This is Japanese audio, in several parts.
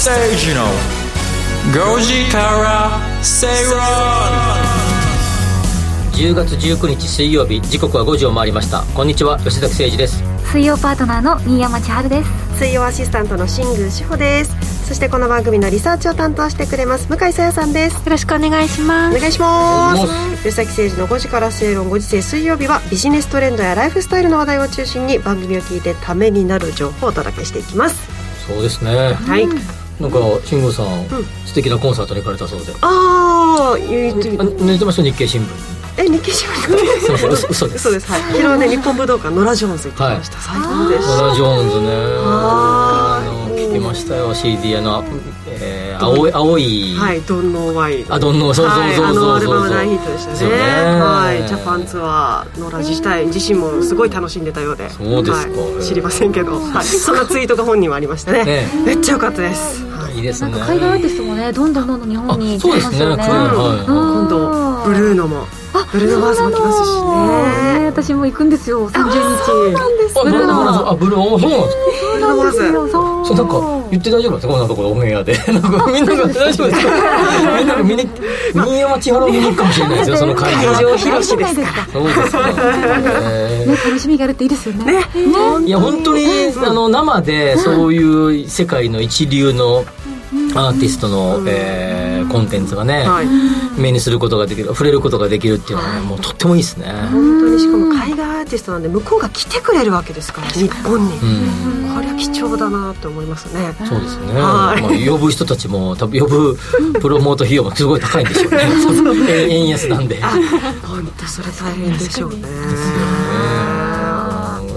吉崎誠二の5時から正論10月19日水曜日時刻は5時を回りました。こんにちは吉崎誠二です。水曜パートナーの新山千春です。水曜アシスタントの新宮志保です。そしてこの番組のリサーチを担当してくれます向井さやさんです。よろしくお願いします。お願いします。吉崎誠二の5時から正論5時制水曜日はビジネストレンドやライフスタイルの話題を中心に番組を聞いてためになる情報をお届けしていきます。そうですね。はいなんか慎吾さん、素敵なコンサートに行かれたそうで。ああ言って寝てました日経新聞。え日経新聞？すいません嘘嘘です。そうです。はい。昨日ね日本武道館ノラ・ジョーンズ行ってきました、最高でした。ノラ・ジョーンズね。あー。あましたよ CD あの、えー、青い青い、はい、ドンノーワイ。ド。あドンノーそうそうそうそう。はい、あのアルバム大ヒットでしたね。そうねはい、ジャパンツアーのラジ自体自身もすごい楽しんでたようで。そうですか。はい知りませんけど、はい、そんなツイートが本人はありましたね。ねめっちゃ良かったです。はいいいですね。なんか海外アーティストもねどんどんどんどん日本にあそうですね来てますよね。来るはい。今度ブルーノもブルーノマーズも来ますしね。ね。私も行くんですよ30日。なんですあブルーノブルーノあブルーノそうなんですかブルーノマーズ。そうそうなんか言って大丈夫なんですかこんなところオンエアで。なんかみんなが大丈夫ですか。みんなが見に新山千春を見に行くかもしれないですよその会場広しですか。そうですか、えね楽しみがあるっていいですよね。ねー。いや本当にあの生でそういう世界の一流のアーティストの、えーコンテンツがね、はい。目にすることができる触れることができるっていうのはねもうとってもいいですね。本当にしかも海外アーティストなんで向こうが来てくれるわけですから日本に。うん。これは貴重だなと思いますね。そうですね、はい。まあ、呼ぶ人たちも多分呼ぶプロモート費用もすごい高いんでしょうね。円 円安なんで。本当それ大変でしょうね。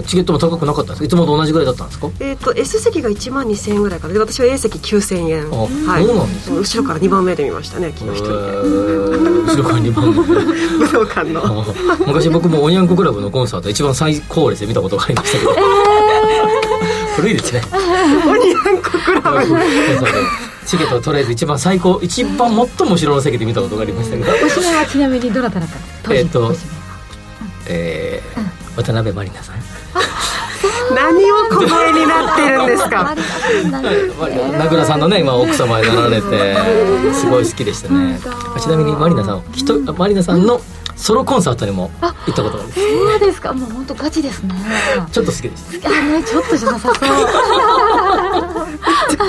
チケットも高くなかったんですか？いつもと同じぐらいだったんですか？えっ、と S 席が1万2000円ぐらいからで私は A 席9000円。あはい。そうなんですね。後ろから2番目で見ましたね昨日一人で。えー。後ろから2番目。武道館の。あ昔僕もおにゃんこクラブのコンサート一番最高列で見たことがありましたけど、古いですね。オニャンコクラブ。コンサートチケットをとりあえず一番最高一番最も後ろの席で見たことがありましたけど。おしめはちなみにどなただったんですかえっとえー渡辺満里奈さん 何を小声になってるんですか？名倉さんのね今奥様になられて すごい好きでしたね。ちなみにマリナさんひとマリナさんのソロコンサートにも行ったことがあるんです。そうですか。もう本当ガチですね。ちょっと好きですあねちょっとじゃなさそう。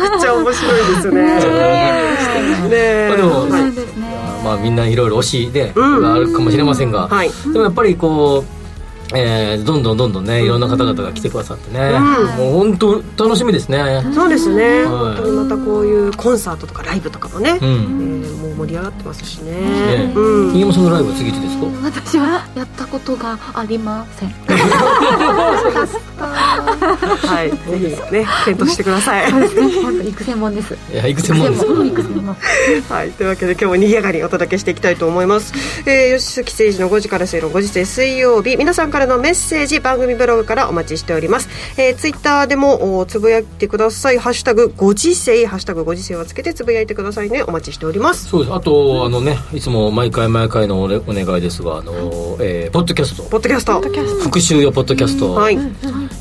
めっちゃ面白いですね。ねえ。まあでもまあみんないろいろ推しで、あるかもしれませんが、はい。でもやっぱりこうえーどんどんどんどんねいろんな方々が来てくださってね、うん。もう本当楽しみですね。そうですね、はい。本当にまたこういうコンサートとかライブとかもね、うえん、盛り上がってますしね。ね。うん。新山さんのライブは次いつですか？私はやったことがありません。はい。ぜひね検討してください。そうですね。本当育成門です。いやいくつもです。はい、というわけで今日も賑やかにお届けしていきたいと思います、えー、吉崎誠二の5時から正論5時制水曜日皆さんからのメッセージ番組ブログからお待ちしております、えー、ツイッターでもおつぶやいてください。ハッシュタグ5時制ハッシュタグ5時制をつけてつぶやいてくださいね。お待ちしております。そうですあとあのねいつも毎回毎回のお,、ね、お願いですがあの、えーポッドキャスト。ポッドキャスト。復習用ポッドキャスト、はい。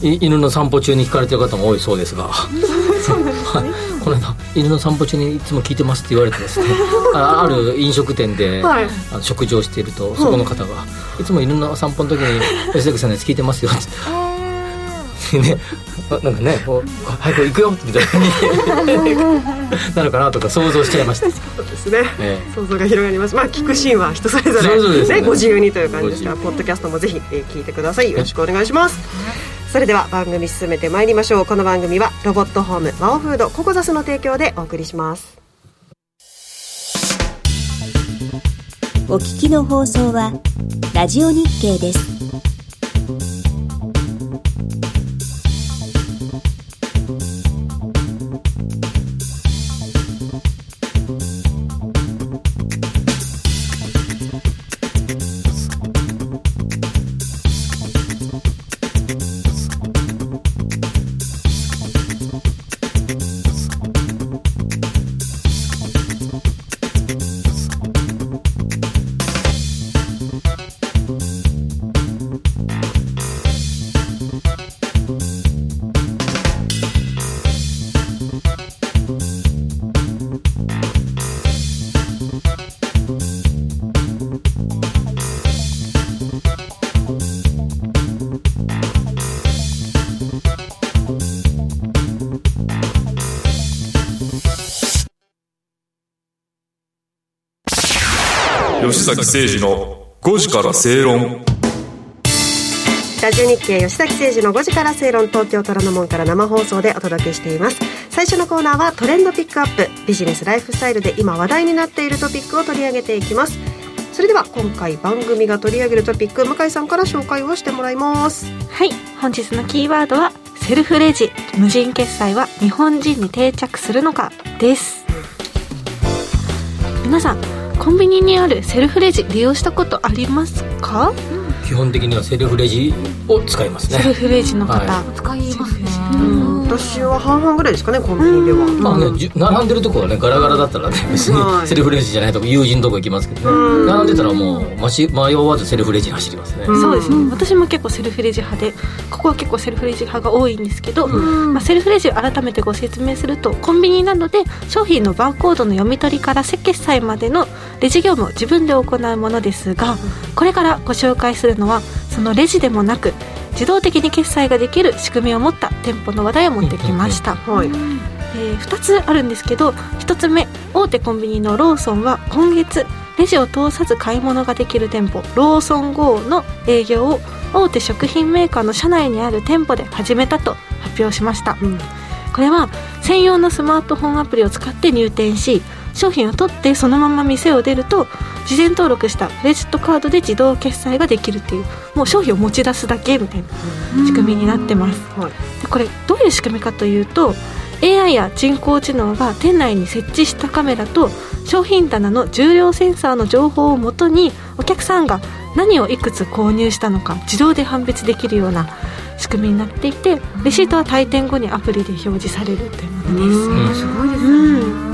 い犬の散歩中に聞かれてる方も多いそうですが。はい この間犬の散歩中にいつも聞いてますって言われてですね。あある飲食店で、はい。あの食事をしているとそこの方が、いつも犬の散歩の時に吉崎さんのやつ聞いてますよってね、あなんかねこう「早く行くよ」みたいな。なるかなとか想像しちゃいました、そうですね、え想像が広がります。まあ聞くシーンは人それぞれねね、ご自由にという感じですからごポッドキャストもぜひ、えー聞いてください。よろしくお願いします、それでは番組進めてまいりましょう。この番組はロボットホームワオフードココザスの提供でお送りします。お聞きの放送はラジオ日経です。崎誠二の5時から正論。ラジオ日経吉崎誠二の5時から正論東京虎ノ門から生放送でお届けしています。最初のコーナーはトレンドピックアップ。ビジネスライフスタイルで今話題になっているトピックを取り上げていきます。それでは今回番組が取り上げるトピック向井さんから紹介をしてもらいます。はい本日のキーワードはセルフレジ。無人決済は日本人に定着するのかです。皆さんコンビニにあるセルフレジ利用したことありますか？基本的にはセルフレジを使いますね。セルフレジの方、は使いますね私は半々ぐらいですかねコンビニでは。まあね、じゅ並んでるとこはねガラガラだったらね別はいにセルフレジじゃないとこ友人のとこ行きますけどうん。ね並んでたらもうまし迷わずセルフレジに走りますね、うん。そうですね。私も結構セルフレジ派でここは結構セルフレジ派が多いんですけど、まあ、セルフレジを改めてご説明するとコンビニなどで商品のバーコードの読み取りから決済までのレジ業務を自分で行うものですがこれからご紹介するのはそのレジでもなく自動的に決済ができる仕組みを持った店舗の話題を持ってきました、はい。えー2つあるんですけど1つ目大手コンビニのローソンは今月レジを通さず買い物ができる店舗。ローソン GO の営業を大手食品メーカーの社内にある店舗で始めたと発表しました、うん。これは専用のスマートフォンアプリを使って入店し商品を取ってそのまま店を出ると事前登録したクレジットカードで自動決済ができるっていうもう商品を持ち出すだけみたいな仕組みになってます。はい。でこれどういう仕組みかというと AI や人工知能が店内に設置したカメラと商品棚の重量センサーの情報をもとにお客さんが何をいくつ購入したのか自動で判別できるような仕組みになっていてレシートは退店後にアプリで表示されるというものです、うん。すごいですね。はい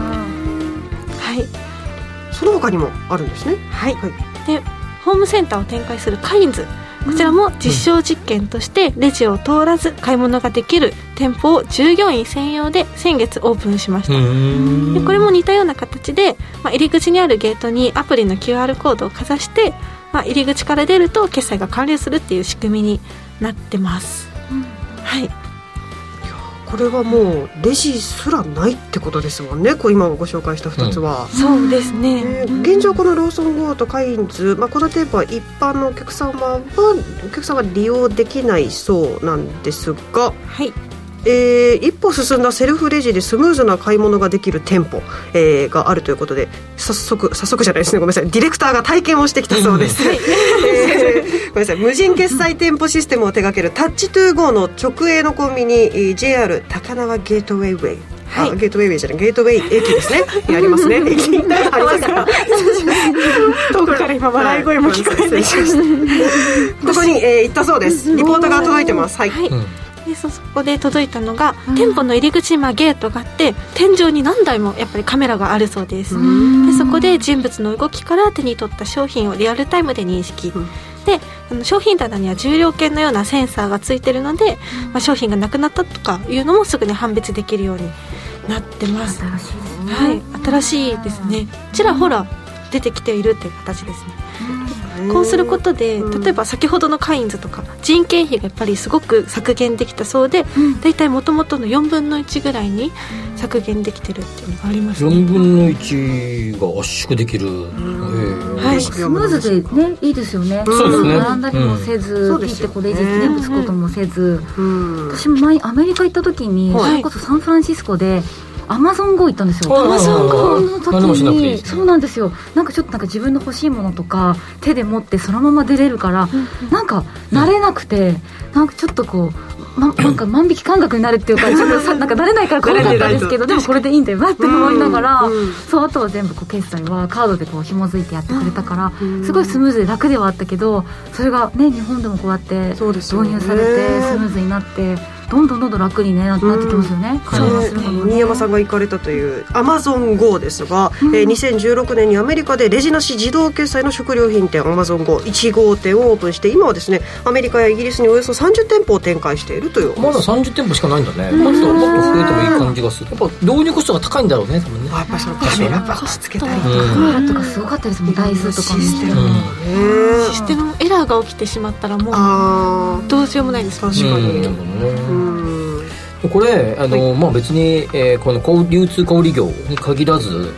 その他にもあるんですね。はい、はい。でホームセンターを展開するカインズ。こちらも実証実験としてレジを通らず買い物ができる店舗を従業員専用で先月オープンしました、うん。でこれも似たような形で、まあ、入り口にあるゲートにアプリの QR コードをかざして、まあ、入り口から出ると決済が完了するっていう仕組みになってます、はいこれはもうレジすらないってことですもんね。こう今ご紹介した2つは、そうですね、えー現状このローソン GO とカインズ、まあ、この店舗は一般のお客様はお客さんは利用できないそうなんですが、はいえー一歩進んだセルフレジでスムーズな買い物ができる店舗、えーがあるということで早速早速じゃないですね。ごめんなさい。ディレクターが体験をしてきたそうです、えーごめんなさい。無人決済店舗システムを手掛けるタッチトゥーゴーの直営のコンビニえー JR 高輪ゲートウェイウェイ。あゲートウェイウェイじゃない。ゲートウェイ駅ですね。にありますね。駅ありますから。遠くから今笑い声も聞こえてきました。ここに、えー行ったそうです。リポートが届いてます。はい、はい。うんでそそこで届いたのが、店舗の入り口にまあゲートがあって天井に何台もやっぱりカメラがあるそうです。でそこで人物の動きから手に取った商品をリアルタイムで認識、うん。であの商品棚には重量計のようなセンサーがついてるので、まあ、商品がなくなったとかいうのもすぐに判別できるようになってます。新しいですね。はい。新しいですね。ちらほら出てきているっていう形ですねこうすることでうん。例えば先ほどのカインズとか人件費がやっぱりすごく削減できたそうでうん。大体もともとの4分の1ぐらいに削減できてるっていうのがあります。ね4分の1が圧縮できる、えー。はい。スムーズでねいいですよね。そうですね。並んだりもせず、うん。ピッてこうレジ全部つくこともせず、うん。私も前アメリカ行った時に、はい。それこそサンフランシスコでアマゾン GO 行ったんですよ。はいはいはい Amazon GO の時にそうなんですよ。なんかちょっとなんか自分の欲しいものとか手で持ってそのまま出れるから、なんか慣れなくて、なんかちょっとこう、ま、なんか万引き感覚になるっていうかちょっとさなんか慣れないから怖かったんですけどでもこれでいいんだよなって思いながら、うんそうあとは全部こう決済はカードでこう紐づいてやってくれたから、うんすごいスムーズで楽ではあったけどそれがね日本でもこうやって導入されてスムーズになってどんどんどんどん楽に、ね、ななってきますよね、新山さんが行かれたというアマゾン GO ですが、えー2016年にアメリカでレジなし自動決済の食料品店アマゾン GO1 号店をオープンして今はですねアメリカやイギリスにおよそ30店舗を展開しているという。まだ30店舗しかないんだね。もっともっと増えてもいい感じがする。やっぱ導入コストが高いんだろうね多分ねあやっぱりそのカメラバッつけたりとか、うん。カメラとかすごかったですもん。台数とかも。システム。システムエラーが起きてしまったらもうあどうしようもないです確かに。これあの、まあ、別に、えーこの小流通小売業に限らず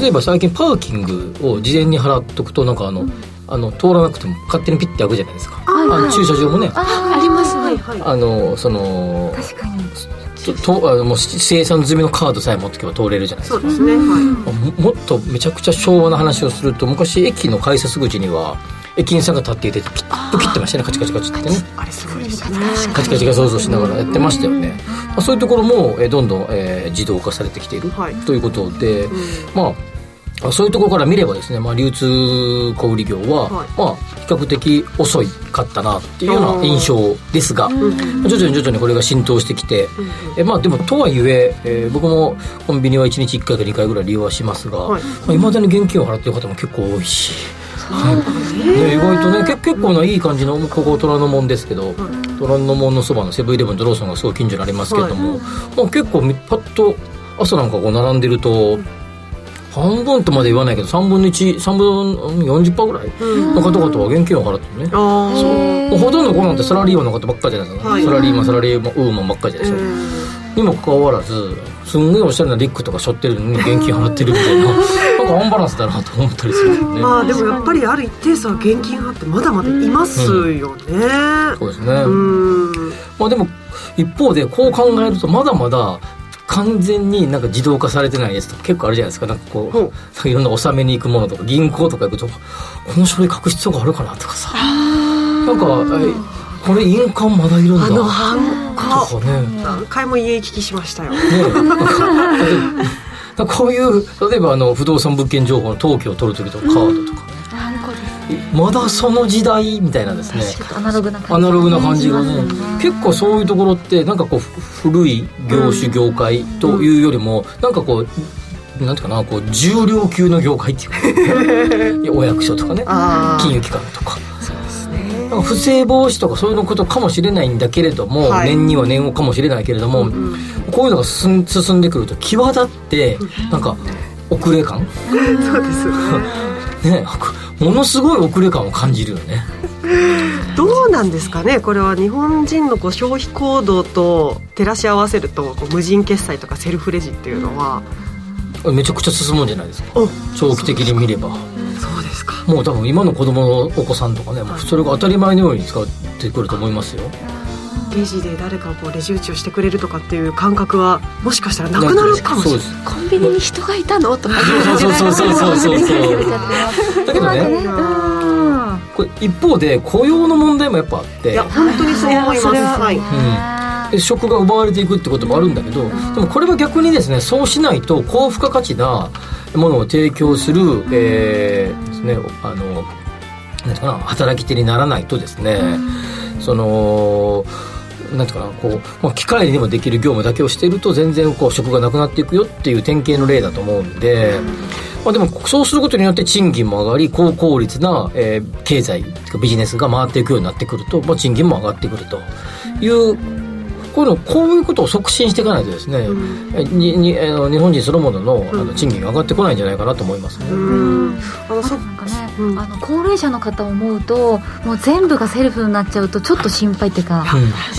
例えば最近パーキングを事前に払っとくとなんかあの,、あの通らなくても勝手にピッて開くじゃないですか。あの駐車場もね。ああります。ねはい。のその確かに。ととあのもう生産済みのカードさえ持ってけば通れるじゃないですか。そうですね、はい。ももっとめちゃくちゃ昭和な話をすると昔駅の改札口には駅員さんが立っていてピッと切ってましたねカチカチカチってね。あれすごいですね。カチカチが想像しながらやってましたよね、まあ、そういうところも、えーどんどん、えー自動化されてきている、はい。ということで、まあそういうところから見ればですね、まあ、流通小売業は、はい。まあ、比較的遅いかったなっていうような印象ですが、徐々に徐々にこれが浸透してきて、えまあ、でもとはいええー僕もコンビニは1日1回か2回ぐらい利用はしますが、はい。いまあ、未だに現金を払ってる方も結構多いし。はいね、意外とねけ結構ないい感じのここ虎ノ門ですけど、虎ノ門のそばのセブンイレブンとローソンがすごい近所にありますけれども、まあ、結構みパッと朝なんかこう並んでると、半分とまで言わないけど3分の13分うん40%ぐらいの方々は現金を払ってるね、ああそう。ほとんどこうなんてサラリーマンの方ばっかりじゃないですか、はい。サラリーマンサラリーマンウーマンばっかりじゃないですか、にもかかわらずすんごいおしゃれなリックとか背負ってるのに現金払ってるみたいな なんかアンバランスだなと思ったりするんですよね、まあでもやっぱりある一定数は現金派ってまだまだいますよね。そうですね、うん。まあでも一方でこう考えるとまだまだ完全になんか自動化されてないやつとか結構あるじゃないですか。なんかこうほう。いろんな納めに行くものとか銀行とか行くとこの書類書く必要があるかなとかさ。なんかえこれ印鑑まだいるんだ。あのハンコ。とかね。何回も家行き来しましたよ。ね こういう例えばあの不動産物件情報の登記を取る時とかカードとか。ねまだその時代みたいなですね。アナログな感じアナログな感じがね結構そういうところってなんかこうふ古い業種業界というよりも、なんかこうなんていうかなこう重量級の業界っていうか。お役所とかね。金融機関とかなんか不正防止とかそういうのことかもしれないんだけれども、はい。年には年をかもしれないけれども、こういうのが進んでくると際立ってなんか遅れ感？そうですね。ものすごい遅れ感を感じるよね。どうなんですかね？これは日本人のこう消費行動と照らし合わせると無人決済とかセルフレジっていうのは。めちゃくちゃ進むんじゃないですか。お長期的に見ればですか？もう多分今の子供のお子さんとかねそれが当たり前のように使ってくると思いますよ。レジで誰かこうレジ打ちをしてくれるとかっていう感覚はもしかしたらなくなるかもしれない。コンビニに人がいたの？とかそうそうそうそうそうそう。だけどね。うんこれ一方で雇用の問題もやっぱあって。いや本当にそう思いますで職が奪われていくってこともあるんだけど、でもこれは逆にですねそうしないと高付加価値なものを提供する、えーですねあのなんていうかな働き手にならないとですね、そのなんていうかなこう、まあ、機械にもできる業務だけをしていると全然こう職がなくなっていくよっていう典型の例だと思うんで、まあ、でもそうすることによって賃金も上がり高効率な、えー経済ビジネスが回っていくようになってくると、まあ、賃金も上がってくるというこういうのこういうことを促進していかないとですね、えににあの日本人そのもののあの賃金が上がってこないんじゃないかなと思いますね。うん。あのそなんかね、うん。あの高齢者の方を思うともう全部がセルフになっちゃうとちょっと心配っていうか、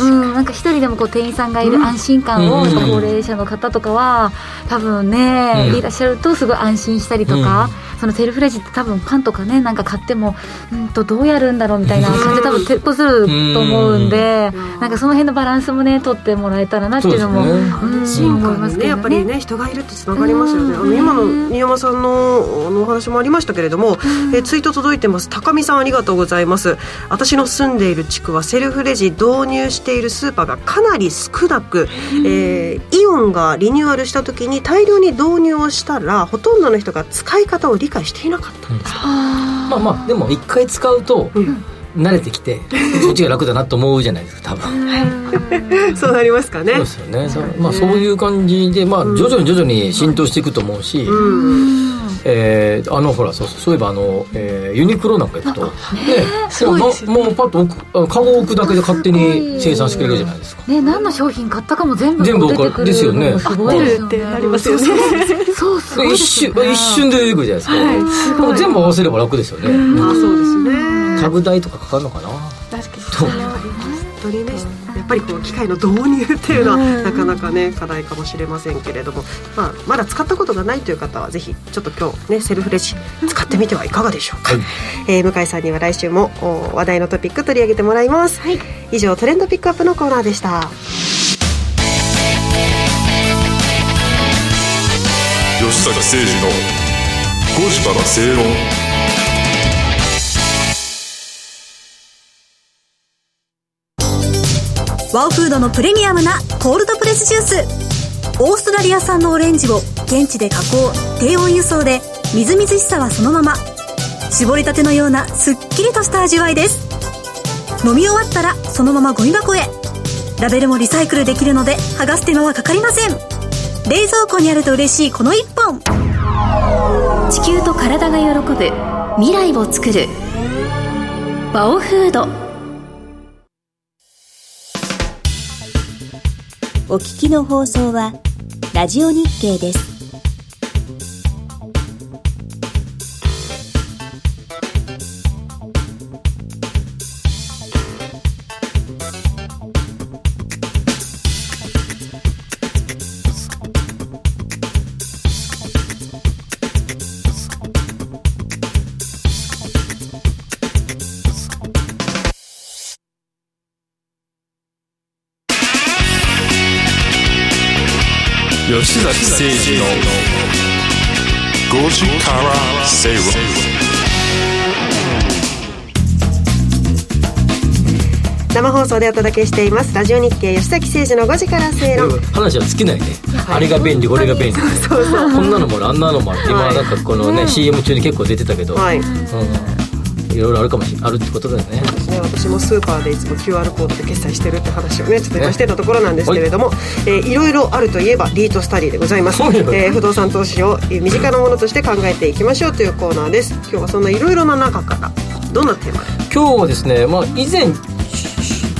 うん、なんか一人でもこう店員さんがいる安心感を、うん。高齢者の方とかは多分ね、うん。いらっしゃるとすごい安心したりとか、そのセルフレジって多分パンとかねなんか買ってもうんとどうやるんだろうみたいな感じで多分すると思うんで、なんかその辺のバランスもね取ってもらえたらなっていうのもそうですね。うん安心感にね。やっぱりね人がいるってつながりますよね。あの今の新山さんのお話もありましたけれども、えーツイート届いてます。高見さんありがとうございます。私の住んでいる地区はセルフレジ導入しているスーパーがかなり少なく、えーイオンがリニューアルした時に大量に導入をしたらほとんどの人が使い方を理解していなかったんです。まあまあでも一回使うと慣れてきてそっちが楽だなと思うじゃないですか多分。そうなりますかね。そうですよね。そうまあそういう感じで、まあ徐々に徐々に浸透していくと思うし、えーあのほらそうそういえばあの、えーユニクロなんか行くと、ですよね。もうもうパッと置くカ置くだけで勝手に生産してくれるじゃないですか。ね何の商品買ったかも全部全部出てくる。ですよね。すごい。ですよね。出るってなりますよね。そうすごい一ですよね。瞬一瞬で出てくるじゃないですか。でも全部合わせれば楽ですよね。あそうですね。タグ代とかかかるのかな。確かに。そう。本当にね。やっぱりこの機械の導入っていうのはなかなかね課題かもしれませんけれども、まあ、まだ使ったことがないという方はぜひちょっと今日ねセルフレジ使ってみてはいかがでしょうか、はい。えー向井さんには来週もお話題のトピック取り上げてもらいます、以上トレンドピックアップのコーナーでした。吉坂誠二の5時から正論ワオフードのプレミアムなコールドプレスジュース。オーストラリア産のオレンジを現地で加工低温輸送でみずみずしさはそのまま。絞りたてのようなすっきりとした味わいです。飲み終わったらそのままゴミ箱へ。ラベルもリサイクルできるので剥がす手間はかかりません。冷蔵庫にあると嬉しいこの一本。地球と体が喜ぶ未来を作る。バオフード。お聞きの放送はラジオ日経です。吉崎誠二の5時から正論生放送でお届けしています。ラジオ日経吉崎誠二の5時から正論。話は尽きないね、あれが便利これが便利。そうそう。こんなのもあるあんなのもある。今はい。なんかこのね、CM 中に結構出てたけど、はい。うん、いろいろあるかもしれあるってことだよね。ね、私もスーパーでいつも QR コードで決済してるって話をねちょっと今してたところなんですけれども、えーいろいろあるといえばリートスタディでございます、えー不動産投資をえー身近なものとして考えていきましょうというコーナーです。今日はそんないろいろな中からどんなテーマ？で今日はですね、まあ、以前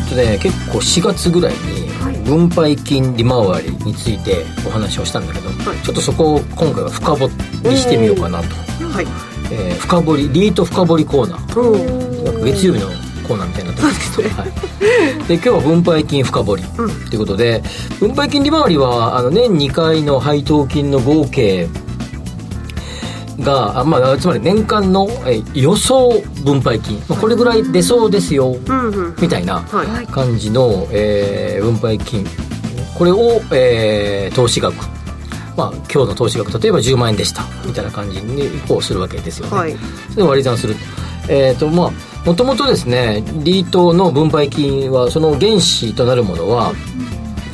とね結構4月ぐらいに分配金利回りについてお話をしたんだけど、はい。ちょっとそこを今回は深掘りしてみようかなと、はいえー深掘りリート深掘りコーナー。月曜日のコーナーみたいになってますけど、はい、で今日は分配金深掘り。ということで分配金利回りはあの年2回の配当金の合計が、あまあ、つまり年間のえー予想分配金、まあ、これぐらい出そうですよ、うんうん。みたいなはい。感じの、えー分配金。これを、えー投資額まあ今日の投資額例えば10万円でした。みたいな感じにこうするわけですよね、はい。それを割り算する。えっ、とまあもともとですねリートの分配金はその原資となるものは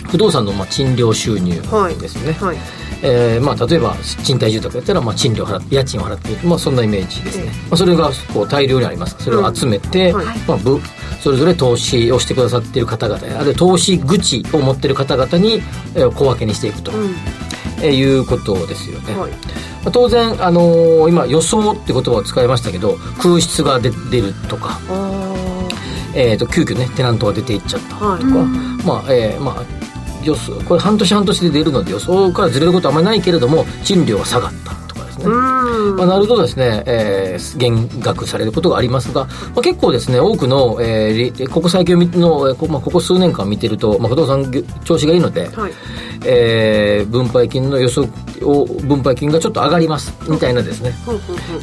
不動産のまあ賃料収入ですね、はい。えーまあ、例えば賃貸住宅だったらまあ賃料払って家賃を払っている、まあ、そんなイメージですね、まあ、それがこう大量にあります。それを集めて、うんはい。まあ、ぶそれぞれ投資をしてくださっている方々あるいは投資口を持っている方々に、えー小分けにしていくと、うんえーいうことですよね、はい。まあ当然、あのー今予想って言葉を使いましたけど空室が出出るとか、あえー、と急遽ねテナントが出ていっちゃったとか、はい。まあえーまあ予想これ半年半年で出るので予想からずれることはあまりないけれども賃料が下がったとかですね、まあ、なるとですね、えー減額されることがありますが、まあ、結構ですね多くの、えーりここ最近の、まあ、ここ数年間見てると、まあ、不動産業調子がいいので、はいえー分配金の予測を分配金がちょっと上がりますみたいなですね、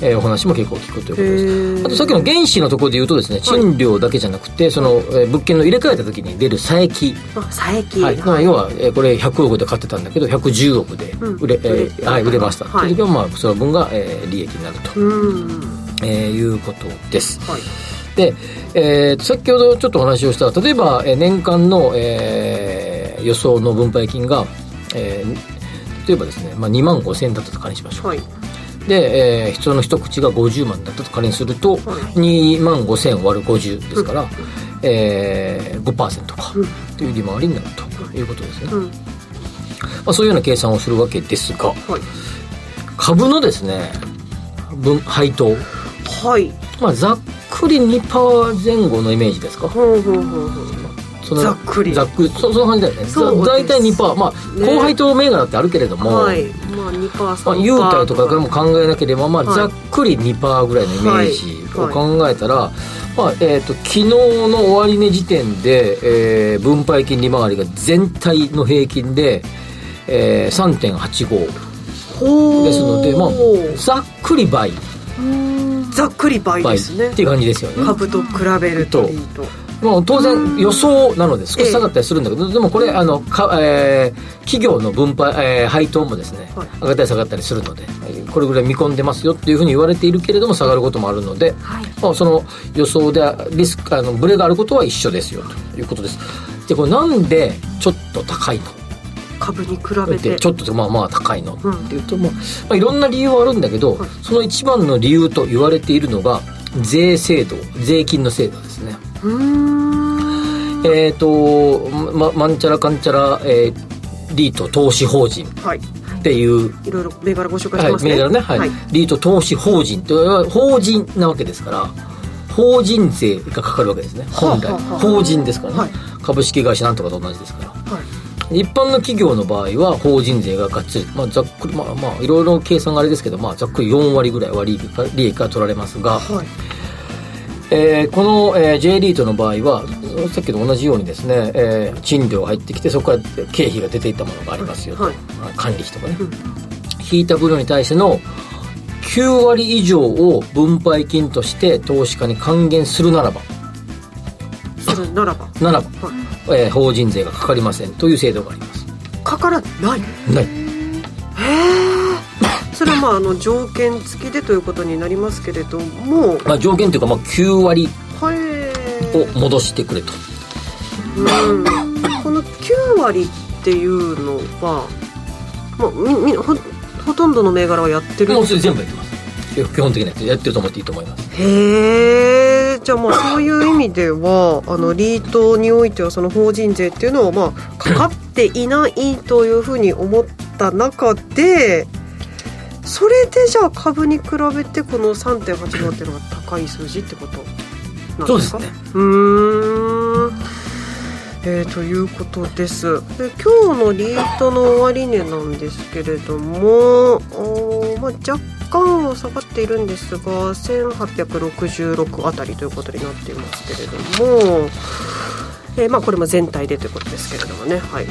えーお話も結構聞くということです。あとさっきの原資のところで言うとですね賃料だけじゃなくてその、えー物件の入れ替えた時に出る差益あ佐伯。はい、まあ要は、えーこれ100億で買ってたんだけど110億で売れ,、えーはい、売れました、はい。という時はまあその分が、えー利益になると、うん。えーいうことです。はい。で、えーと先ほどちょっとお話をした例えば、えー年間の、えー予想の分配金が、えー例えばですね、まあ、2万5千円だったと仮にしましょう、はい。で、えー、人の一口が50万だったと仮にすると、2万5千割る50ですから、えー、5%か。という利回りになるということですね、うん。まあ、そういうような計算をするわけですがはい。株のですね分配当、はい。まあ、ざっくり2%前後のイメージですか？ほうほうほうほうざっくり。ざっくり。そその感じだよね。そう大体2%まあ、ね。高配当銘柄ってあるけれども、はい。まあ2%、3%まあ、優待とかからも考えなければ、まあ、はい。ざっくり2%ぐらいのイメージを考えたら、まあえー、と昨日の終値時点で、えー分配金利回りが全体の平均で、えー、3.85ほー。ですので、まあ、ざっくり倍。ざっくり倍倍ですね。っていう感じですよね。株と比べると。いいとまあ、当然予想なので少し下がったりするんだけど、でもこれあのか、えー企業の分配、えー配当もですね、はい。上がったり下がったりするのでこれぐらい見込んでますよっていうふうに言われているけれども下がることもあるので、まあ、その予想でリスクあのブレがあることは一緒ですよということです。でこれなんでちょっと高いの？株に比べて。でちょっとまあまあ高いの？うん。っていうと、まあまあ、いろんな理由はあるんだけど、はい。その一番の理由と言われているのが税制度税金の制度ですねえっ、とままんちゃらかんちゃら、えーリート投資法人。はい。っていう、いろいろ銘柄ご紹介しはいますね。銘柄ね、はい。リート投資法人というのは法人なわけですから法人税がかかるわけですね。本来。はあはあ。はあ法人ですからね、はい。株式会社なんとかと同じですから。はい一般の企業の場合は法人税ががっつり、まあ、ざっくりまあまあいろいろ計算があれですけど、まあ、ざっくり4割ぐらいは利益が利益が取られますが、はいえーこの、えー J リートの場合はさっきと同じようにですね、えー賃料が入ってきてそこから経費が出ていったものがありますよと、はい。まあ管理費とかね、引いた分に対しての9割以上を分配金として投資家に還元するならば。するならば。ならば、はい。えー法人税がかかりませんという制度があります。かからない？ないそれはまああの条件付きでということになりますけれども。まあ、条件というか、まあ、9割はい。を戻してくれと。うん。この9割っていうのは、まあ、みみほほとんどの銘柄はやってるもうそれ全部やってます。基本的にやってやってると思っていいと思います。へえじゃあまあそういう意味ではあのリートにおいてはその法人税っていうのはまあかかっていないというふうに思った中でそれでじゃあ株に比べてこの3.85っていうのが高い数字ってことなんでか？そうですすね。うーん。えーということです。で今日のリートの終値なんですけれどもおーまあ、若干は下がっているんですが1866あたりということになっていますけれども、えーまあ、これも全体でということですけれどもね。はい、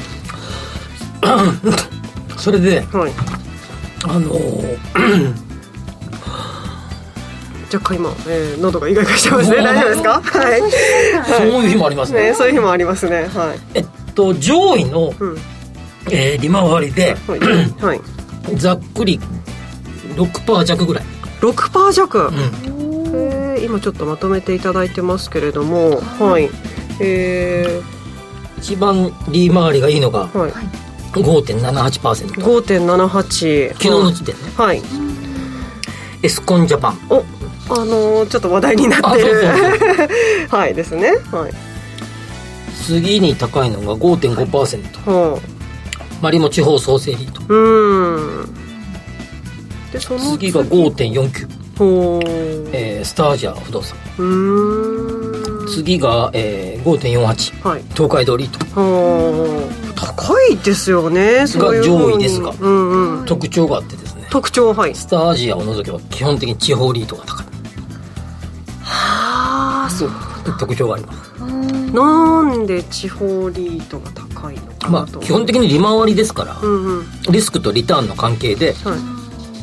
それではい、あのー若干今、えー喉がイガイガしてますね。大丈夫ですか？はい、そういう日もありますね。ね、そういう日もありますね。はい、えっと上位の、うん。えー利回りではい。はい、ざっくり6%弱ぐらい、6%弱、うん。えー今ちょっとまとめていただいてますけれども。はい。え一番利回りがいいのがー、はい5.78%昨5.78日の時点ね。はい。エスコンジャパン。おあのーちょっと話題になってる。はいですね。はい。次に高いのが5.5%はマリモ地方創生リート。あうーん。でその次。が5.49、ほう。えースタージャ不動産。うーん。次が、えー、5.48はい。東海道リート。はあ高いですよねそういう上位ですがうんうん。特徴があってですね。特徴はい。スターアジアを除けば基本的に地方リートが高い。はあそう特徴があります。なんで地方リートが高いのかまあ基本的に利回りですから、うんうん。リスクとリターンの関係で、はい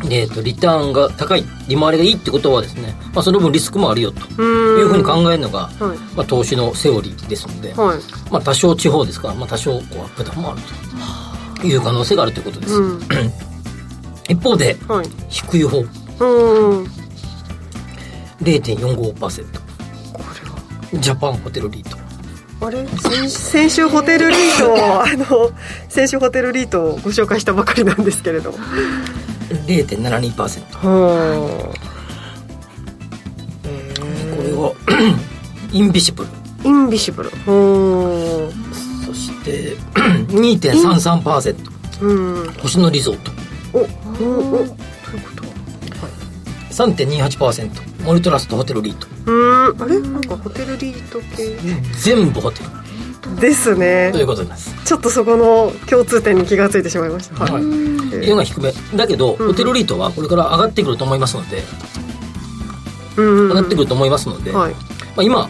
えー、とリターンが高い利回りがいいってことはですね、まあ、その分リスクもあるよというふうに考えるのが、はい。まあ、投資のセオリーですので、はい。まあ、多少地方ですから、まあ、多少こうアップダウンもあるという可能性があるということです、うん。一方ではい。低い方。うん。0.45%ジャパンホテルリート。あれ？先先週ホテルリートをあの先週ホテルリートをご紹介したばかりなんですけれど。も0.72%はこれはインビシブル。あインビシブル。はそして2.33%あうん。星野リゾート。おおおということ？は3.28%モルトラストホテルリート。うーん。あれ？なんかホテルリート系？全部ホテルですね。ということです。ちょっとそこの共通点に気がついてしまいました。はい、はい。っていうのが低め。だけど、ホテルリートはこれから上がってくると思いますので。うんうん上がってくると思いますので、はい。まあ、今、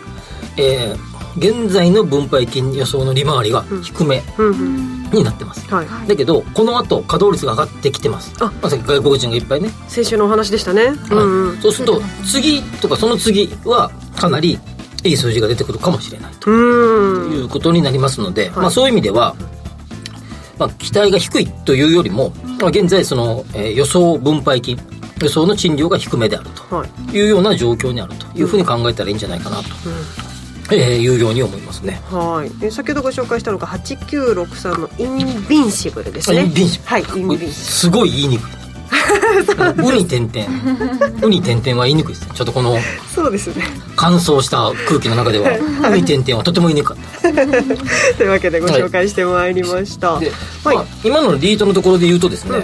えー現在の分配金予想の利回りが低めうんうん。になってます、はい。だけどこの後稼働率が上がってきてます。あ。まあ、外国人がいっぱいね、先週のお話でしたね。うんうん。そうすると次とかその次はかなりいい数字が出てくるかもしれないとうん。いうことになりますので、はい。まあ、そういう意味では、まあ、期待が低いというよりも、まあ、現在その、えー予想分配金予想の賃料が低めであるはい。というような状況にあるというふうに考えたらいいんじゃないかなと、えーいうように思いますね。はい、え先ほどご紹介したのが8963のインビンシブルですね。インビンシブル。はいインビンシブル。すごい言いにくい。ウニ点々。ウニ点々は言いにくいですね。ちょっとこのそうですね。乾燥した空気の中では、ウニ点々はとても言いにくかった。というわけでご紹介してまいりました、で、はい。まあ、今のリートのところで言うとですね、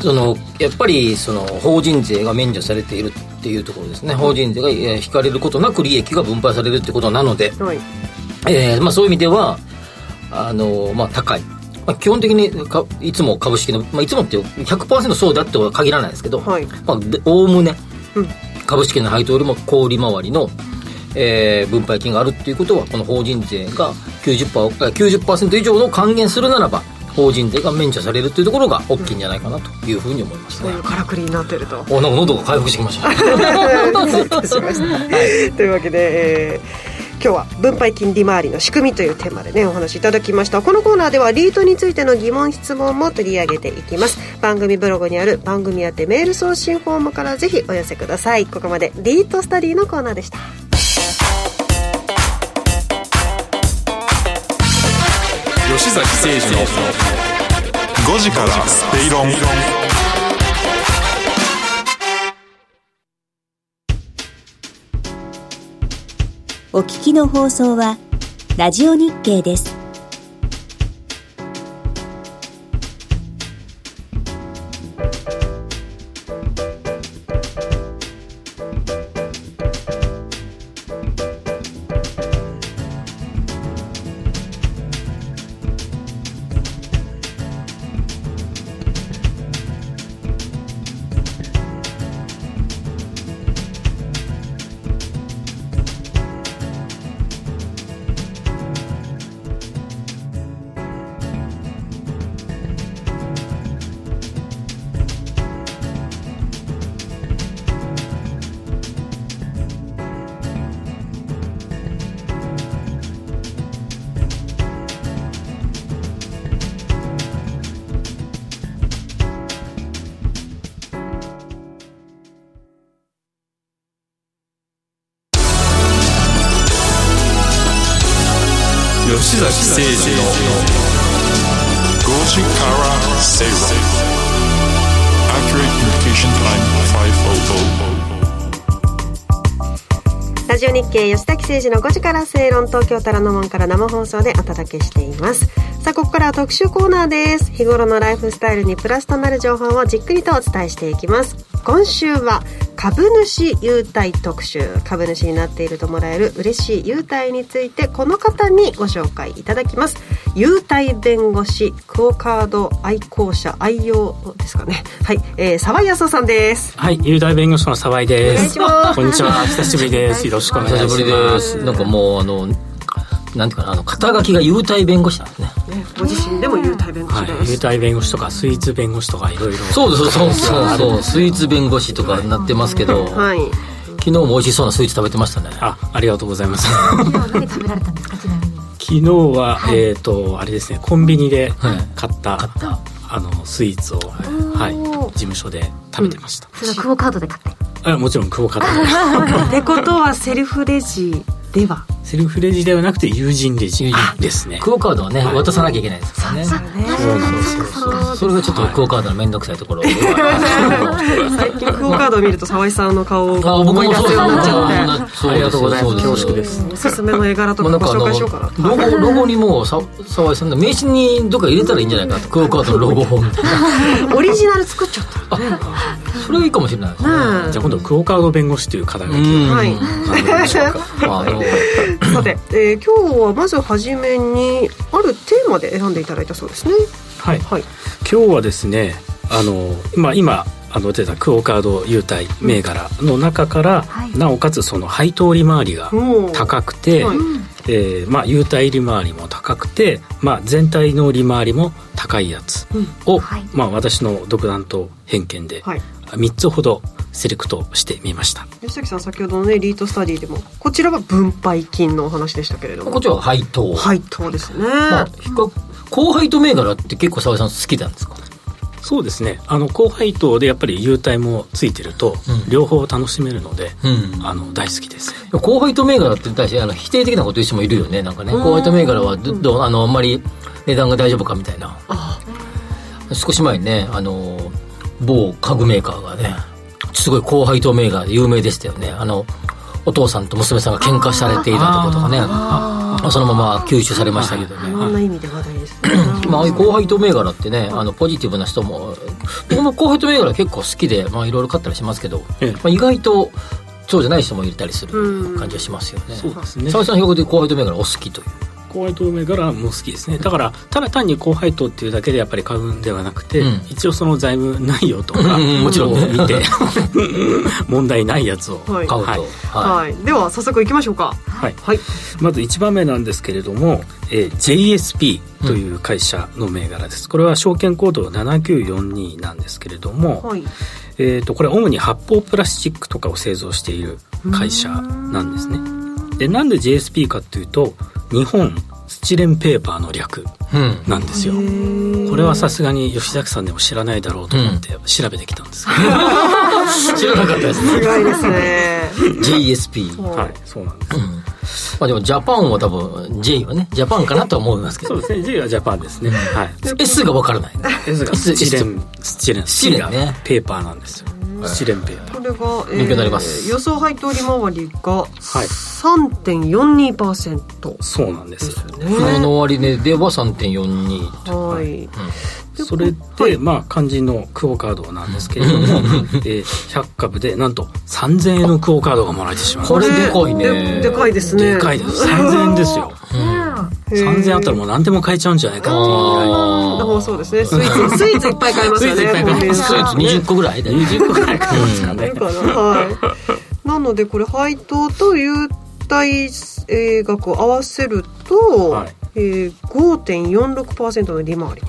そのやっぱりその法人税が免除されているっていうところですね。法人税がえー引かれることなく利益が分配されるってことなので、はい。えーまあ、そういう意味ではあの、まあ、高い、まあ、基本的にかいつも株式の、まあ、いつもって100%そうだっては限らないですけどはい。まあでおおむねうん。株式の配当よりも小売り回りの、えー分配金があるっていうことはこの法人税が 90%, を90以上の還元するならば法人税が免除されるっていうところが大きいんじゃないかなというふうに思いますね。そういう。からくりになってると。おなんか喉が回復してきました。しました。というわけで、えー今日は分配金利回りの仕組みというテーマでねお話いただきました。このコーナーではリートについての疑問質問も取り上げていきます。番組ブログにある番組宛てメール送信フォームからぜひお寄せください。ここまでリートスタディのコーナーでした。吉崎誠二の5時から正論お聞きの放送はラジオ日経です。吉崎誠二の5時から正論 Accurate Communication Time 500ラジオ日経吉崎誠二の5時から正論東京虎ノ門から生放送でお届けしています。さあここからは特集コーナーです。日頃のライフスタイルにプラスとなる情報をじっくりとお伝えしていきます。今週は株主優待特集株主になっているともらえる嬉しい優待についてこの方にご紹介いただきます優待弁護士クオカード愛好者愛用ですかねはい、えー、沢井康夫さんですはい、雄大弁護士の沢井でお願いす。しますこんにちは、久しぶりです。よろしくお願いします。久しぶりです。なんかもうあのなんていうかなあの肩書きが優待弁護士なんですね。ねご自身でも優待弁護士はい、です、雄大弁護士とかスイーツ弁護士とかいろいろ。そうですそうそう。そうスイーツ弁護士とかになってますけど、はい。昨日も美味しそうなスイーツ食べてましたね。あ、ありがとうございます。何食べられたんですかちなみに？昨日は、えっ、と、あれですね、コンビニではい買った、買ったあの、スイーツを、はい、事務所で食べてました。それはクオカードで買ってあもちろん、クオカードで。ってことはセルフレジでは。セルフレジではなくて、友人レジですね。クオカードはね、はい。渡さなきゃいけないですからね。そうなんですよ。そうそれがちょっとクオカードの面倒くさいところで最近クオカードを見ると沢井さんの顔をあ僕思い出すすようになっちゃっありがとうございます。そう恐縮ですおすすめの絵柄とかご紹介しようかな。のロゴロゴにも沢井さんの名刺にどっか入れたらいいんじゃないかとクオカードのロゴをみたいなオリジナル作っちゃったねそれはいいかもしれないですねねじゃあ今度、クオカード弁護士という肩書きうんはいあのでしょうか。あの さて、えー今日はまずはじめにあるテーマで選んでいただいたそうですね。はい、はい。今日はですねあの、まあ、今あの出たクオカード優待銘柄の中から、はい。なおかつその配当利回りが高くて、はい。えーまあ、優待利回りも高くて、まあ、全体の利回りも高いやつを、はい。まあ、私の独断と偏見ではい。3つほどセレクトしてみました。吉崎さん先ほどのねリートスタディでもこちらは分配金のお話でしたけれども。こっちは配当。配当ですね、まあ、比較、高配当銘柄って結構澤井さん好きなんですか？そうですね。あの高配当でやっぱり優待もついてると、うん。両方楽しめるので、うん。あの大好きです。高配当銘柄って対してあの否定的なこと言う人もいるよねなんかね。高配当銘柄はどどうあのあんまり値段が大丈夫かみたいな。少し前にねあの某家具メーカーがねすごい高配当銘柄で有名でしたよね。あのお父さんと娘さんが喧嘩されていたとことかね。そのまま吸収されましたけどね。いろんな意味で話題ですね。まあ、ああいう高配当銘柄ってね、あの、ポジティブな人も、僕も高配当銘柄結構好きで、まあ、いろいろ買ったりしますけど、ええ。まあ、意外と、そうじゃない人もいたりする感じがしますよね。そうですね。澤井さん、比較的高配当銘柄お好きという。高配当銘柄も好きですね。だからただ単に高配当っていうだけでやっぱり買うんではなくて、うん。一応その財務内容とかうんうんもちろん見て 問題ないやつをはい。買うと。はい。はい。はい、では早速いきましょうか。はい、はい。まず1番目なんですけれども、えー JSP という会社の銘柄です、これは証券コード7942なんですけれども、はい。えー、とこれは主に発泡プラスチックとかを製造している会社なんですねでなんで JSP かっていうと日本スチレンペーパーの略うん。なんですよ。これはさすがに吉崎さんでも知らないだろうと思って調べてきたんですけ 知らなかったですね。意外ですね。JSP。ど、はいそうなんです。うん。まあでも、ジャパンは多分、J はね、ジャパンかなとは思いますけど。そう、ですね。J はジャパンですね。はい。S が分からない。S がスチレンスチレンスチレンね。ペーパーなんですよスチレンペーパーこれが、え勉強になります。予想配当利回りがはい。3.42%そうなんです。昨日の終値では3.42と。はい、それで、まあ肝心のクオカードなんですけれども、えー100株でなんと3000円のクオカードがもらえてしまう。これでかいね。ででかいですね。でかいです。3000円ですよ3000円あったらもう何でも買えちゃうんじゃないかっていうぐらい。そうですね。スイーツスイーツいっぱい買えますよね。スイーツいっぱい買えます。スイーツ20個ぐらいで20個ぐらい買えますかね、かなはいなのでこれ配当と優待、えー額を合わせると、はい。えー、5.46%の利回り。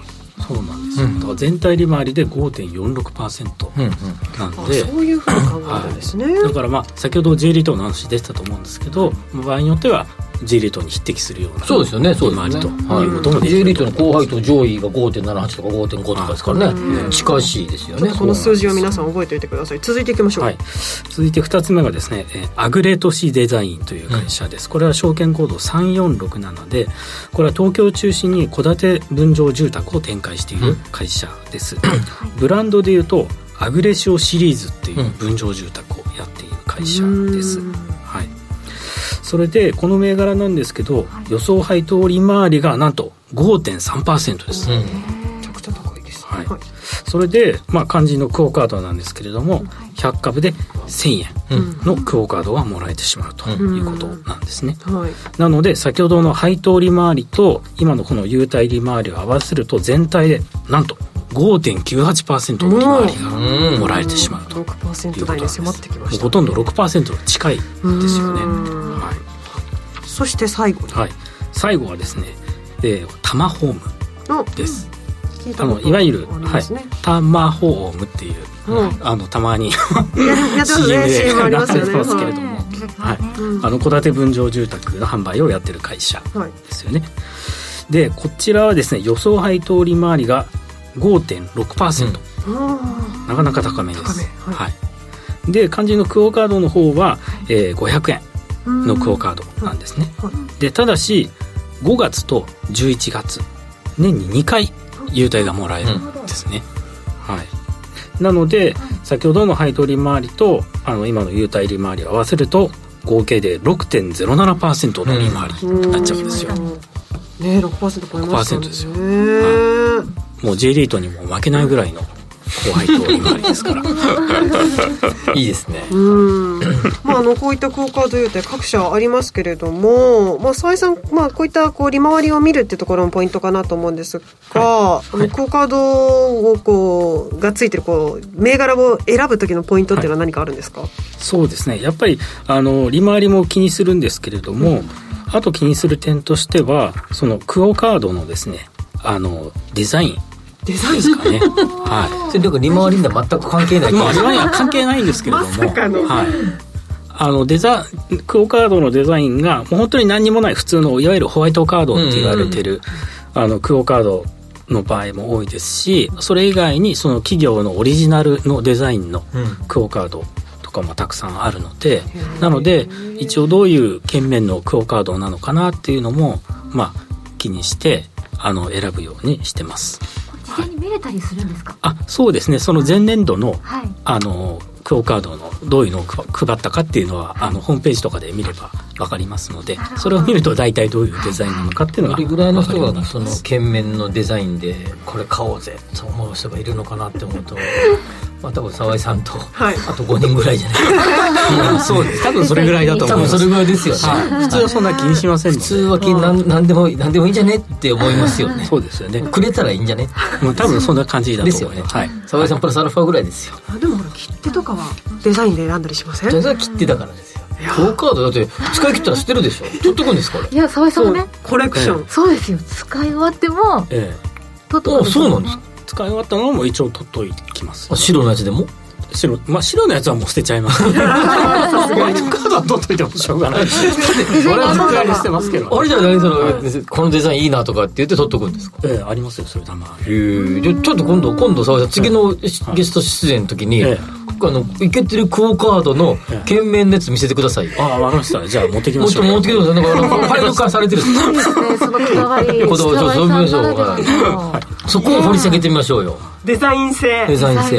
そうなんですよ、だから全体利回りで5.46%うんうんあなん。で、そういうふうに考えるんですね、だからまあ先ほど J リートの話出てたと思うんですけど場合によっては J リートに匹敵するようなそうですよね、そうですね。と。い。うこともでき J ートの後輩と上位が5.78とか5.5とかですからね。近しいですよね。この数字を皆さん覚えておいてください。続いていきましょう、はい、続いて2つ目がですね、えーアグレ都市デザインという会社です、これは証券コード3467でこれは東京を中心に戸建て分譲住宅を展開している会社です、ブランドでいうとアグレシオシリーズっていう分譲住宅をやっている会社です、はい、それでこの銘柄なんですけど、予想配当利回りがなんと5.3%です、うん。めちゃくちゃ高いです、はい。それで、まあ、肝心のクオカードなんですけれども、100株で1000円のクオカードがもらえてしまうということなんですね。はい。なので、先ほどの配当利回りと、今のこの優待利回りを合わせると、全体で、なんと5.98%の利回りがもらえてしまうと。いうことなん6%です。ほとんど6%に近いですよね。はい。そして最後に。はい。最後はですね、えー、タマホームのです。聞いたあのいわゆる、はい。タマホームっていう、うん。あのたまに CM ありますよね。やってますけれども、はい、あの戸建て分譲住宅の販売をやってる会社はい。ですよね。でこちらはですね予想配当利回りが5.6%、あなかなか高めです。高めははい。で肝心のクオカードの方は、えー、500円のクオカードなんですね。はい。でただし5月と11月年に2回優待がもらえるん。ですね、はい。なので先ほどの配当利回りとあの今の優待利回りを合わせると合計で6.07%の利回りになっちゃうんですよ、ね6%超えましたね。6%ですよもう J リートにも負けないぐらいのホワイト利回りですから。いいですね。うん。まああのこういったクオカード優待各社ありますけれども、まあ、沢井さん、まあ、こういったこう利回りを見るってところのポイントかなと思うんですが、あのクオカードをこうがついてるこう銘柄を選ぶ時のポイントっていうのは何かあるんですか、そうですね。やっぱりあの利回りも気にするんですけれども、あと気にする点としてはそのクオカードのですねあのデザイン。デザインですかね。はい。それだから利回りには全く関係ない。まあ利回りは関係ないんですけれども、はい。あのデザクオカードのデザインがもう本当に何にもない普通のいわゆるホワイトカードって言われてる、あのクオカードの場合も多いですしそれ以外にその企業のオリジナルのデザインのクオカードとかもたくさんあるので、なので一応どういう券面のクオカードなのかなっていうのもまあ気にしてあの選ぶようにしてます。事前に見れたりするんですか？あそうですね。その前年度のはい。あのクオカードのどういうのを配配ったかっていうのはあのホームページとかで見れば分かりますのでそれを見ると大体どういうデザインなのかっていうのがどれぐらいの人がそのってます。券面のデザインでこれ買おうぜと思う人がいるのかなって思うと まあ多分沢井さんと、はい。あと5人ぐらいじゃないまあ そうです。多分それぐらいだと思います。多分それぐらいですよね、はい。普通はそんな気にしませんので普通は気なんなんでもなんでもいいんじゃね？って思いますよね。そうですよね。くれたらいいんじゃね？まあ多分そんな感じだとですよね、思い。ますはい。沢井さんプラスアルファぐらいですよ。あでもほら切手とかはデザインで選んだりしません？それは切ってたからですよクオカードだって使い切ったら捨てるでしょ。取っとくんですかいや沢井さんもね。コレクション、そうですよ。使い終わってもええ。取っとくあそうなんですか。使い終わったのも一応取っといきます。あ白のやつでも？白まあ白のやつはもう捨てちゃいます。ホワイトカードは取っといてもしょうがない。それは実在にしてますけどあれじゃないそのこのデザインいいなとかって言って取っとくんですか？ええありますよそれたまに。へえ。じゃあちょっと今度今度沢井さん次のゲスト出演の時に、えあのいけてるクオカードのええ券面のやつ見せてくださいよああ分かりましたじゃあ持ってきましょう持ってきてください。なんかあの、ファイル化されてる。いいですねそのこ だわりこだわりそこを掘り下げてみましょうよ。デザイン性デザイン性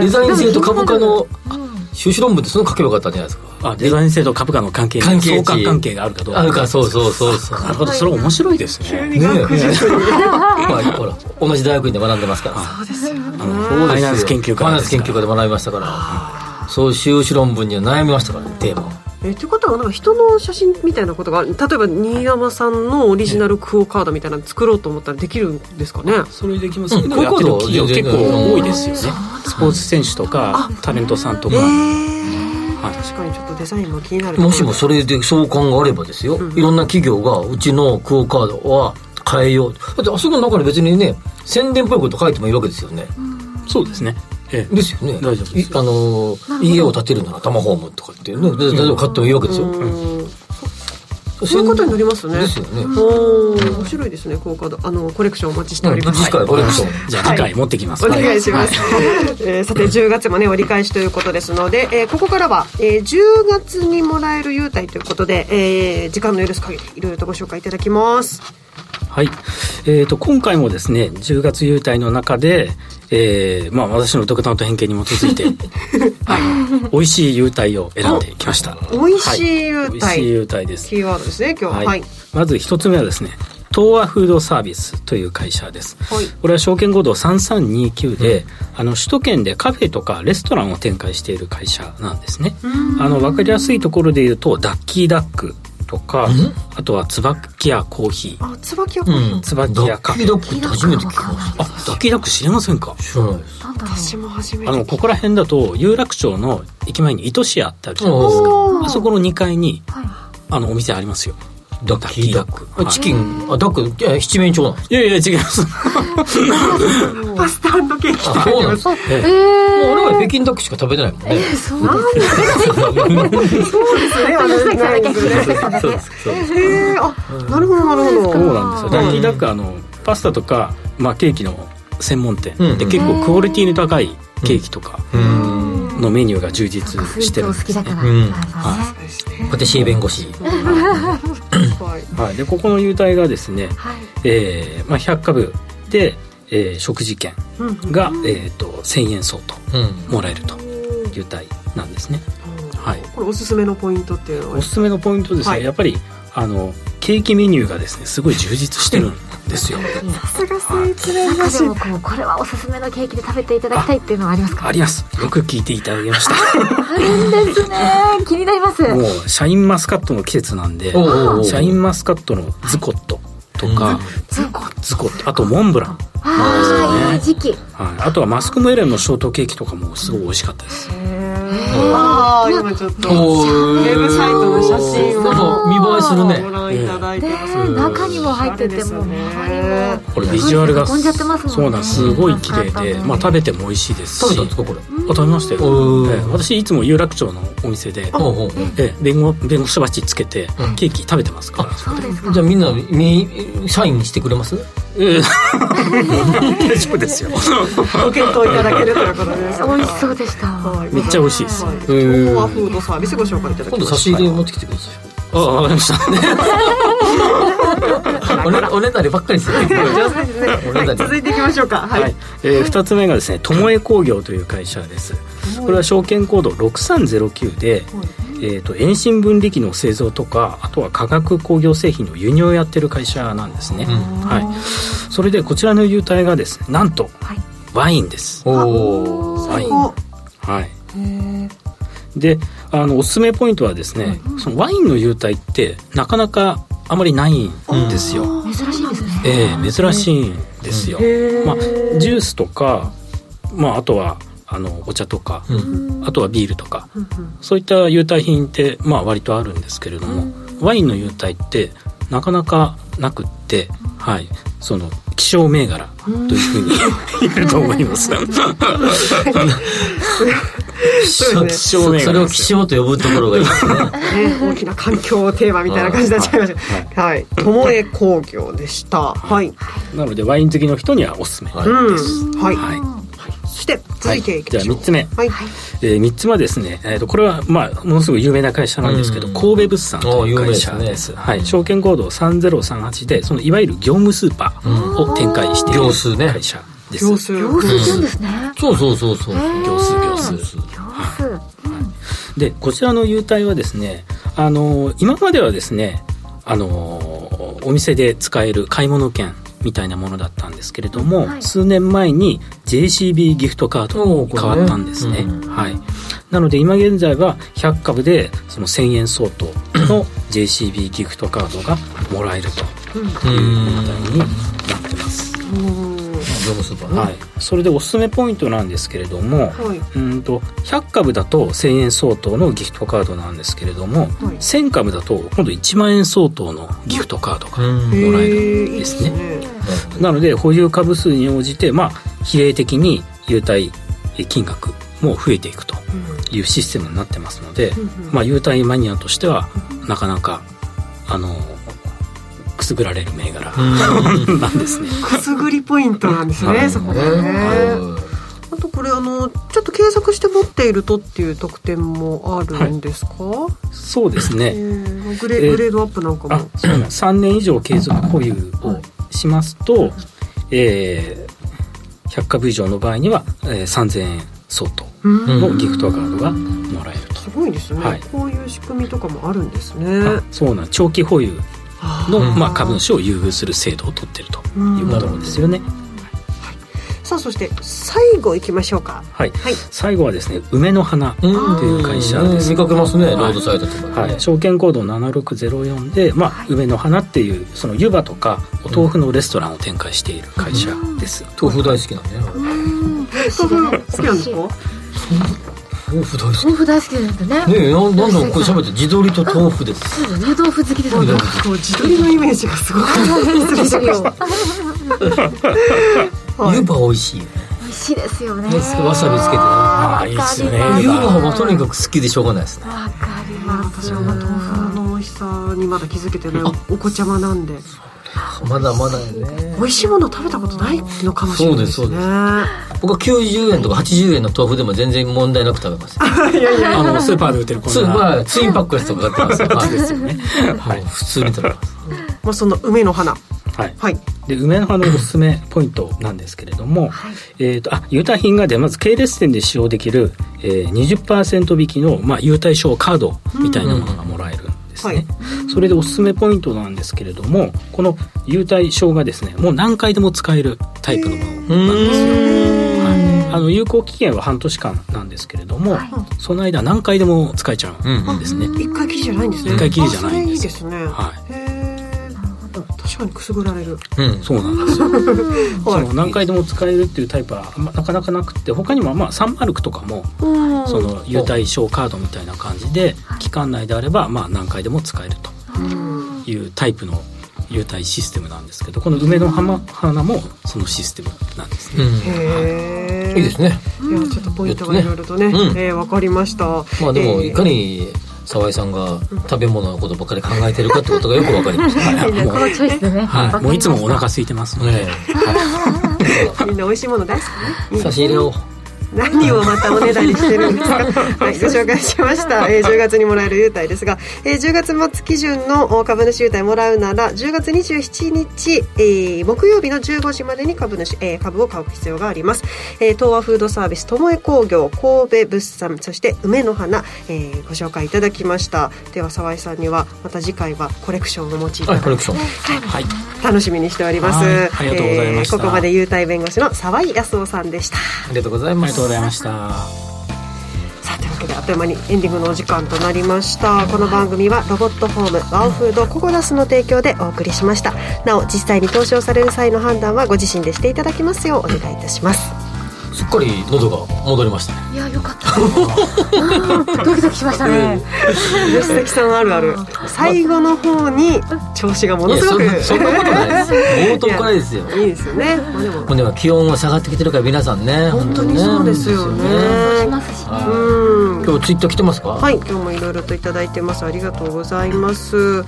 デザイン。性と株価の修士論文ってその書けばよかったんじゃないですか。あデザイン性と株価の関係関係値相関関係があるかどうかあるか、そうそうそうそう。なるほどそれ面白いですねねえ。まあ、ほら、同じ大学院で学んでますから。そうですよ。ファイナンス研究ファイナンス研究家家で学びましたから。そう、修士論文には悩みましたからね、テーマを。えってことはなんか人の写真みたいなことが例えば新山さんのオリジナルクオカードみたいなの作ろうと思ったらできるんですかね、それできますけうん。どやってる企業結構多いですよね。スポーツ選手とかタレントさんとか。えー。はい。確かにちょっとデザインも気になるもしもそれで相関があればですよ、いろんな企業がうちのクオカードは変えよう。だってあそこの中に別にね宣伝っぽいこと書いてもいいわけですよね、そうですね。ええ。ですよね。大丈夫です。いあのー家を建てるならタマホームとかっていうねで例えば買ってもいいわけですよ、うん。そう。いうことになりますね。ですよね。おー面白いですねクオカードあのコレクションお待ちしております、次回コレクション、じゃあ次回持ってきます。お願いします、えーさて10月もね折り返しということですので、えーここからは、えー10月にもらえる優待ということで、えー時間の許す限りいろいろとご紹介いただきます。はい、えー、と今回もですね10月優待の中で、えーまあ、私の独断と偏見に基づいて あの美味しい優待を選んできました。美味しい優はい、美味しい待、優待です。キーワードですね今日は。はい。はい、まず一つ目はですね東和フードサービスという会社です、はい。これは証券コード3329で、あの首都圏でカフェとかレストランを展開している会社なんですね。あの分かりやすいところで言うとダッキーダックとかあとは椿屋コーヒー。あ椿は、うん椿屋カフェ。ダッキックって初めて聞きました。あダッキック知りませんか？知らないですなんだろう。私も初めてあのここら辺だと有楽町の駅前に糸市屋ってあるじゃないですか。あそこの2階にはい。あのお店ありますよダッキーダック。チキン。あダックいや七面鳥なんですいやいや違います。パスタケーキとかあそうなんです。かえ。えもう俺は北京ダックしか食べてないもんね。そうないですね。そうです。そうです。へえあなるほどなるほどそうなんですよダッキーダックあのパスタとか、まあ、ケーキの専門店、うん。で結構クオリティの高いケーキとか。うんのメニューが充実してる。んですね好きだから、うん。はパティシエ弁護士はいはい、でここの優待がですね、はい。えーまあ、100株で、えー食事券うんが、えー、と1000円相当うん。もらえると優待なんですね。はい。これおすすめのポイントっていうのは？おすすめのポイントですね、はい。やっぱりあのケーキメニューがですねすごい充実してるんですよ。さすがスイーツでもこうこれはおすすめのケーキで食べていただきたいっていうのはありますか？あります。よく聞いていただきました。あるんですね。気になります。もうシャインマスカットの季節なんでシャインマスカットのズコットとか、ズコット。あとモンブラン、ああいい時期。はい、あとはマスクメレンのショートケーキとかもすごい美味しかったですああ今ちょっと。ウェブサイトの写真そうそう。見栄えするねご覧いただいてます、ね。中にも入っててもう周りも。これビジュアルが囲んじゃってますもんね。そうなんす。ごい綺麗で、まあ、食べても美味しいですし。食べたんですかこれ？あ食べましたよ、私いつも有楽町のお店で、弁護弁護士バッジつけてケーキ食べてますから、そうですか。じゃあみんなみ社員にしてくれます？ええ大丈夫ですよ。ご検討いただけるということです。美味しそうでした。はいめっちゃ美味しいです、はフードサービスご紹介いただき今度差し入れ持ってきてください。あわかりました。おねおねだりばっかりする上手ですね。続いていきましょうか。はい、はい、えー、2つ目がですね友江工業という会社です。これは証券コード6309で、えー、と遠心分離機の製造とかあとは化学工業製品の輸入をやってる会社なんですね、はい、それでこちらの優待がですねなんと、はい。ワインです。おおワイン。おはい。であのおすすめポイントはですね、そのワインの優待ってなかなかあまりないんですよ、珍しいですね。ええ珍しいんですよ、まあ、ジュースとか、まあ、あとはあのお茶とか、あとはビールとか、そういった優待品って、まあ、割とあるんですけれども、ワインの優待ってなかなかなくって、はい、その希少銘柄というふうに言えると思います。そ希少銘柄それを希少と呼ぶところがいいですね。ね、大きな環境テーマみたいな感じになっちゃいました。はい、友江工業でした。はい、なのでワイン好きの人にはおすすめはいうん、はい、はいそして続いていきじゃあましょう。3つ目、はい、えー、3つ目ですね、えー、とこれは、まあ、ものすごく有名な会社なんですけど、うん。神戸物産という会社です。すねはい、証券コード3038でそのいわゆる業務スーパーを展開している業数ね。会社です、業数。行数って言うんですね。そうそうそうそう。業数業数行数でこちらの優待はですねあの今まではですねあのお店で使える買い物券みたいなものだったんですけれども、はい。数年前に JCB ギフトカードに変わったんですね。おーこはい、なので今現在は100株でその1000円相当の JCB ギフトカードがもらえるという問題になってます、業務スーパーねはい、それでおすすめポイントなんですけれども、はい、うんと100株だと1000円相当のギフトカードなんですけれども、1000株だと今度1万円相当のギフトカードがうんもらえへるーんですね。なので保有株数に応じて、まあ、比例的に優待金額も増えていくというシステムになってますので、まあ、優待マニアとしてはなかなかあのくすぐられる銘柄なんですね。くすぐりポイントなんですね、はい。そこね。あとこれあのちょっと継続して持っているとっていう特典もあるんですか？そうですえね。ーグレえーグレードアップなんかあも。そうなんです3年以上継続保有をしますと、えー100株以上の場合には、えー3000円相当のギフトカードがもらえると、すごいですね、はい。こういう仕組みとかもあるんですね。あそうなん。長期保有の、まあ、株主を優遇する制度を取ってるということなんですよね、さあそして最後いきましょうか。はい。はい。最後はですね梅の花という会社です。見かけますねはい。ロードサイドとかはねい、証券コード7604で、まあ梅の花っていうその湯葉とかお豆腐のレストランを展開している会社です、豆腐大好きなんだよ豆腐好きなんですか？豆腐大好き。豆腐大好きですね。ねえなんなんだこれ喋って地鶏と豆腐です。そうですね豆腐好きですね。こう自撮りのイメージがすごく失礼しました。は い湯葉美味しいよね。美味しいですよね。ねわさびつけてね。ああいいっすよね。湯葉はとにかく好きでしょうがないですね。わかります。私は豆腐の美味しさにまだ気づけてないお子ちゃまなんでまだまだよね。美味しいもの食べたことないのかもしれないですそうね。僕は90円とか80円の豆腐でも全然問題なく食べます。いやいやあのスーパーで売ってるこんなまあツインパックやつとか買ってます。ですよねはい。普通に食べますまあその梅の花。はい。はい。で梅の花のおすすめポイントなんですけれども、えー、とあ優待品がでまず系列店で使用できる、えー、20%引きの、まあ、優待証カードみたいなものがもらえる。んでですね、それでおすすめポイントなんですけれどもこの優待証がですねもう何回でも使えるタイプのものなんですよ、はい、あの有効期限は半年間なんですけれども、その間何回でも使えちゃうんですね、一回きりじゃないんですね。一回きりじゃないんですね。はい確かにくすぐられる。うん。そうなんですよ。その何回でも使えるっていうタイプはあんまなかなかなくて他にもまあサンマルクとかもうん。その優待証カードみたいな感じで期間内であればまあ何回でも使えるというタイプの優待システムなんですけどこの梅の花花もそのシステムなんですね、へえいいですね。いやちょっとポイントがいろいろとね、うん。えーわかりました。まあでもえーいかに沢井さんが食べ物のことばっかり考えてるかってことがよくわかりました。ねこのチョイスでね、はい、もういつもお腹空いてますので、ね みんな美味しいもの大好きね。差し入れを何をまたおねだりしてるんですか？はい、ご紹介しました、えー10月にもらえる優待ですが、えー10月末基準のお株主優待もらうなら10月27日、えー木曜日の15時までに株主、えー株を買う必要があります、えー東和フードサービス友江工業神戸物産そして梅の花、えーご紹介いただきました。では沢井さんにはまた次回はコレクションをお持ちいただいてはいはい、楽しみにしております、はいありがとうございました。えーここまで優待弁護士の沢井康夫さんでした。ありがとうございますありがとうございました。さあというわけであっという間にエンディングのお時間となりました。この番組はロボットホームワオフードココダスの提供でお送りしました。なお実際に投資をされる際の判断はご自身でしていただきますようお願いいたします。すっかり喉が戻りましたね。いやよかった。うん。ドキドキしましたね。吉崎さんあるある。最後の方に調子がものすごくそんなそんなことないです。冒頭からですよ。いいですよね、まあ、でも。でも気温が下がってきてるから皆さんね。本当にそうですよね。しますしね。うん。今日ツイッター来てますか？はい、今日もいろいろといただいてます。ありがとうございます。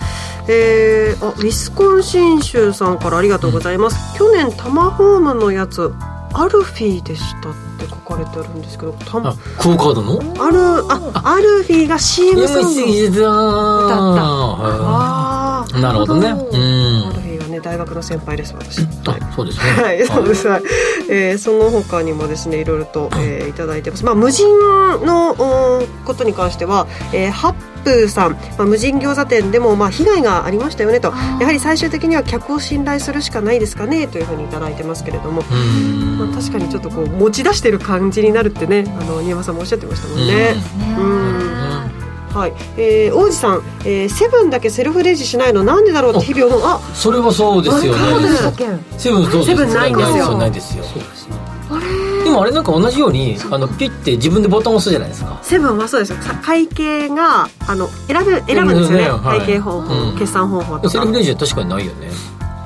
えー、あ、ウィスコンシン州さんからありがとうございます。去年タマホームのやつ、アルフィーでしたって書かれてあるんですけど、タマあクオカードの？アル、あ、アルフィーが CM ソング。MC だあー。なるほどね。うんね、大学の先輩です、私。あそうですねはい、そうです。はいえーその他にもですね、いろいろと、えーいただいてます。まあ、無人のおことに関しては、えーハップーさん、まあ、無人餃子店でも、まあ、被害がありましたよねと。やはり最終的には客を信頼するしかないですかねというふうにいただいてますけれども。うんまあ、確かにちょっとこう持ち出してる感じになるってね、あの新山さんもおっしゃってましたもんね。うんはい、えー、王子さん、えー、セブンだけセルフレジしないの？なんでだろう？って日々思う。あそれはそうですよね。セブンそうです。セブンないんですよ。ないですよ。でもあれなんか同じようにあのピッて自分でボタン押すじゃないですか。セブンはそうですよ。さ会計があの選ぶ選ぶんですよね、うんはい。会計方法、うん。決算方法とか。セルフレジは確かにないよね。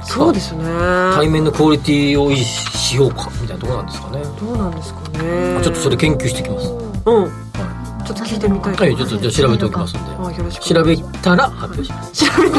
そうですね。対面のクオリティを維持しようかみたいなところなんですかね。どうなんですかね。あちょっとそれ研究してきます。うんちょっと聞いてみたいはいちょっとじゃあ調べておきますんで。調べたら発表します。調べた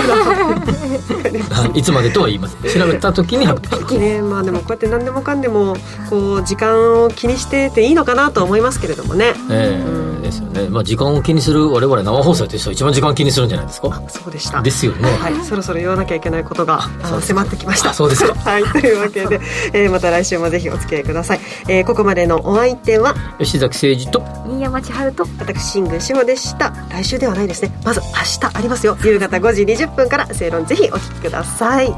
ら いつまでとは言いません。調べた時に発表します。ねまあでもこうやって何でもかんでもこう時間を気にしてていいのかなと思いますけれどもね。ええですよねまあ時間を気にする我々生放送やってる人は一番時間を気にするんじゃないですか？そうでしたですよねはい、そろそろ言わなきゃいけないことが迫ってきました。あそうですか はい、というわけで、えーまた来週もぜひお付き合いください。えーここまでのお相手は、吉崎誠二と新山千春と私、新宮志保でした。来週ではないですね。まず明日ありますよ。夕方5時20分から正論ぜひお聞きください。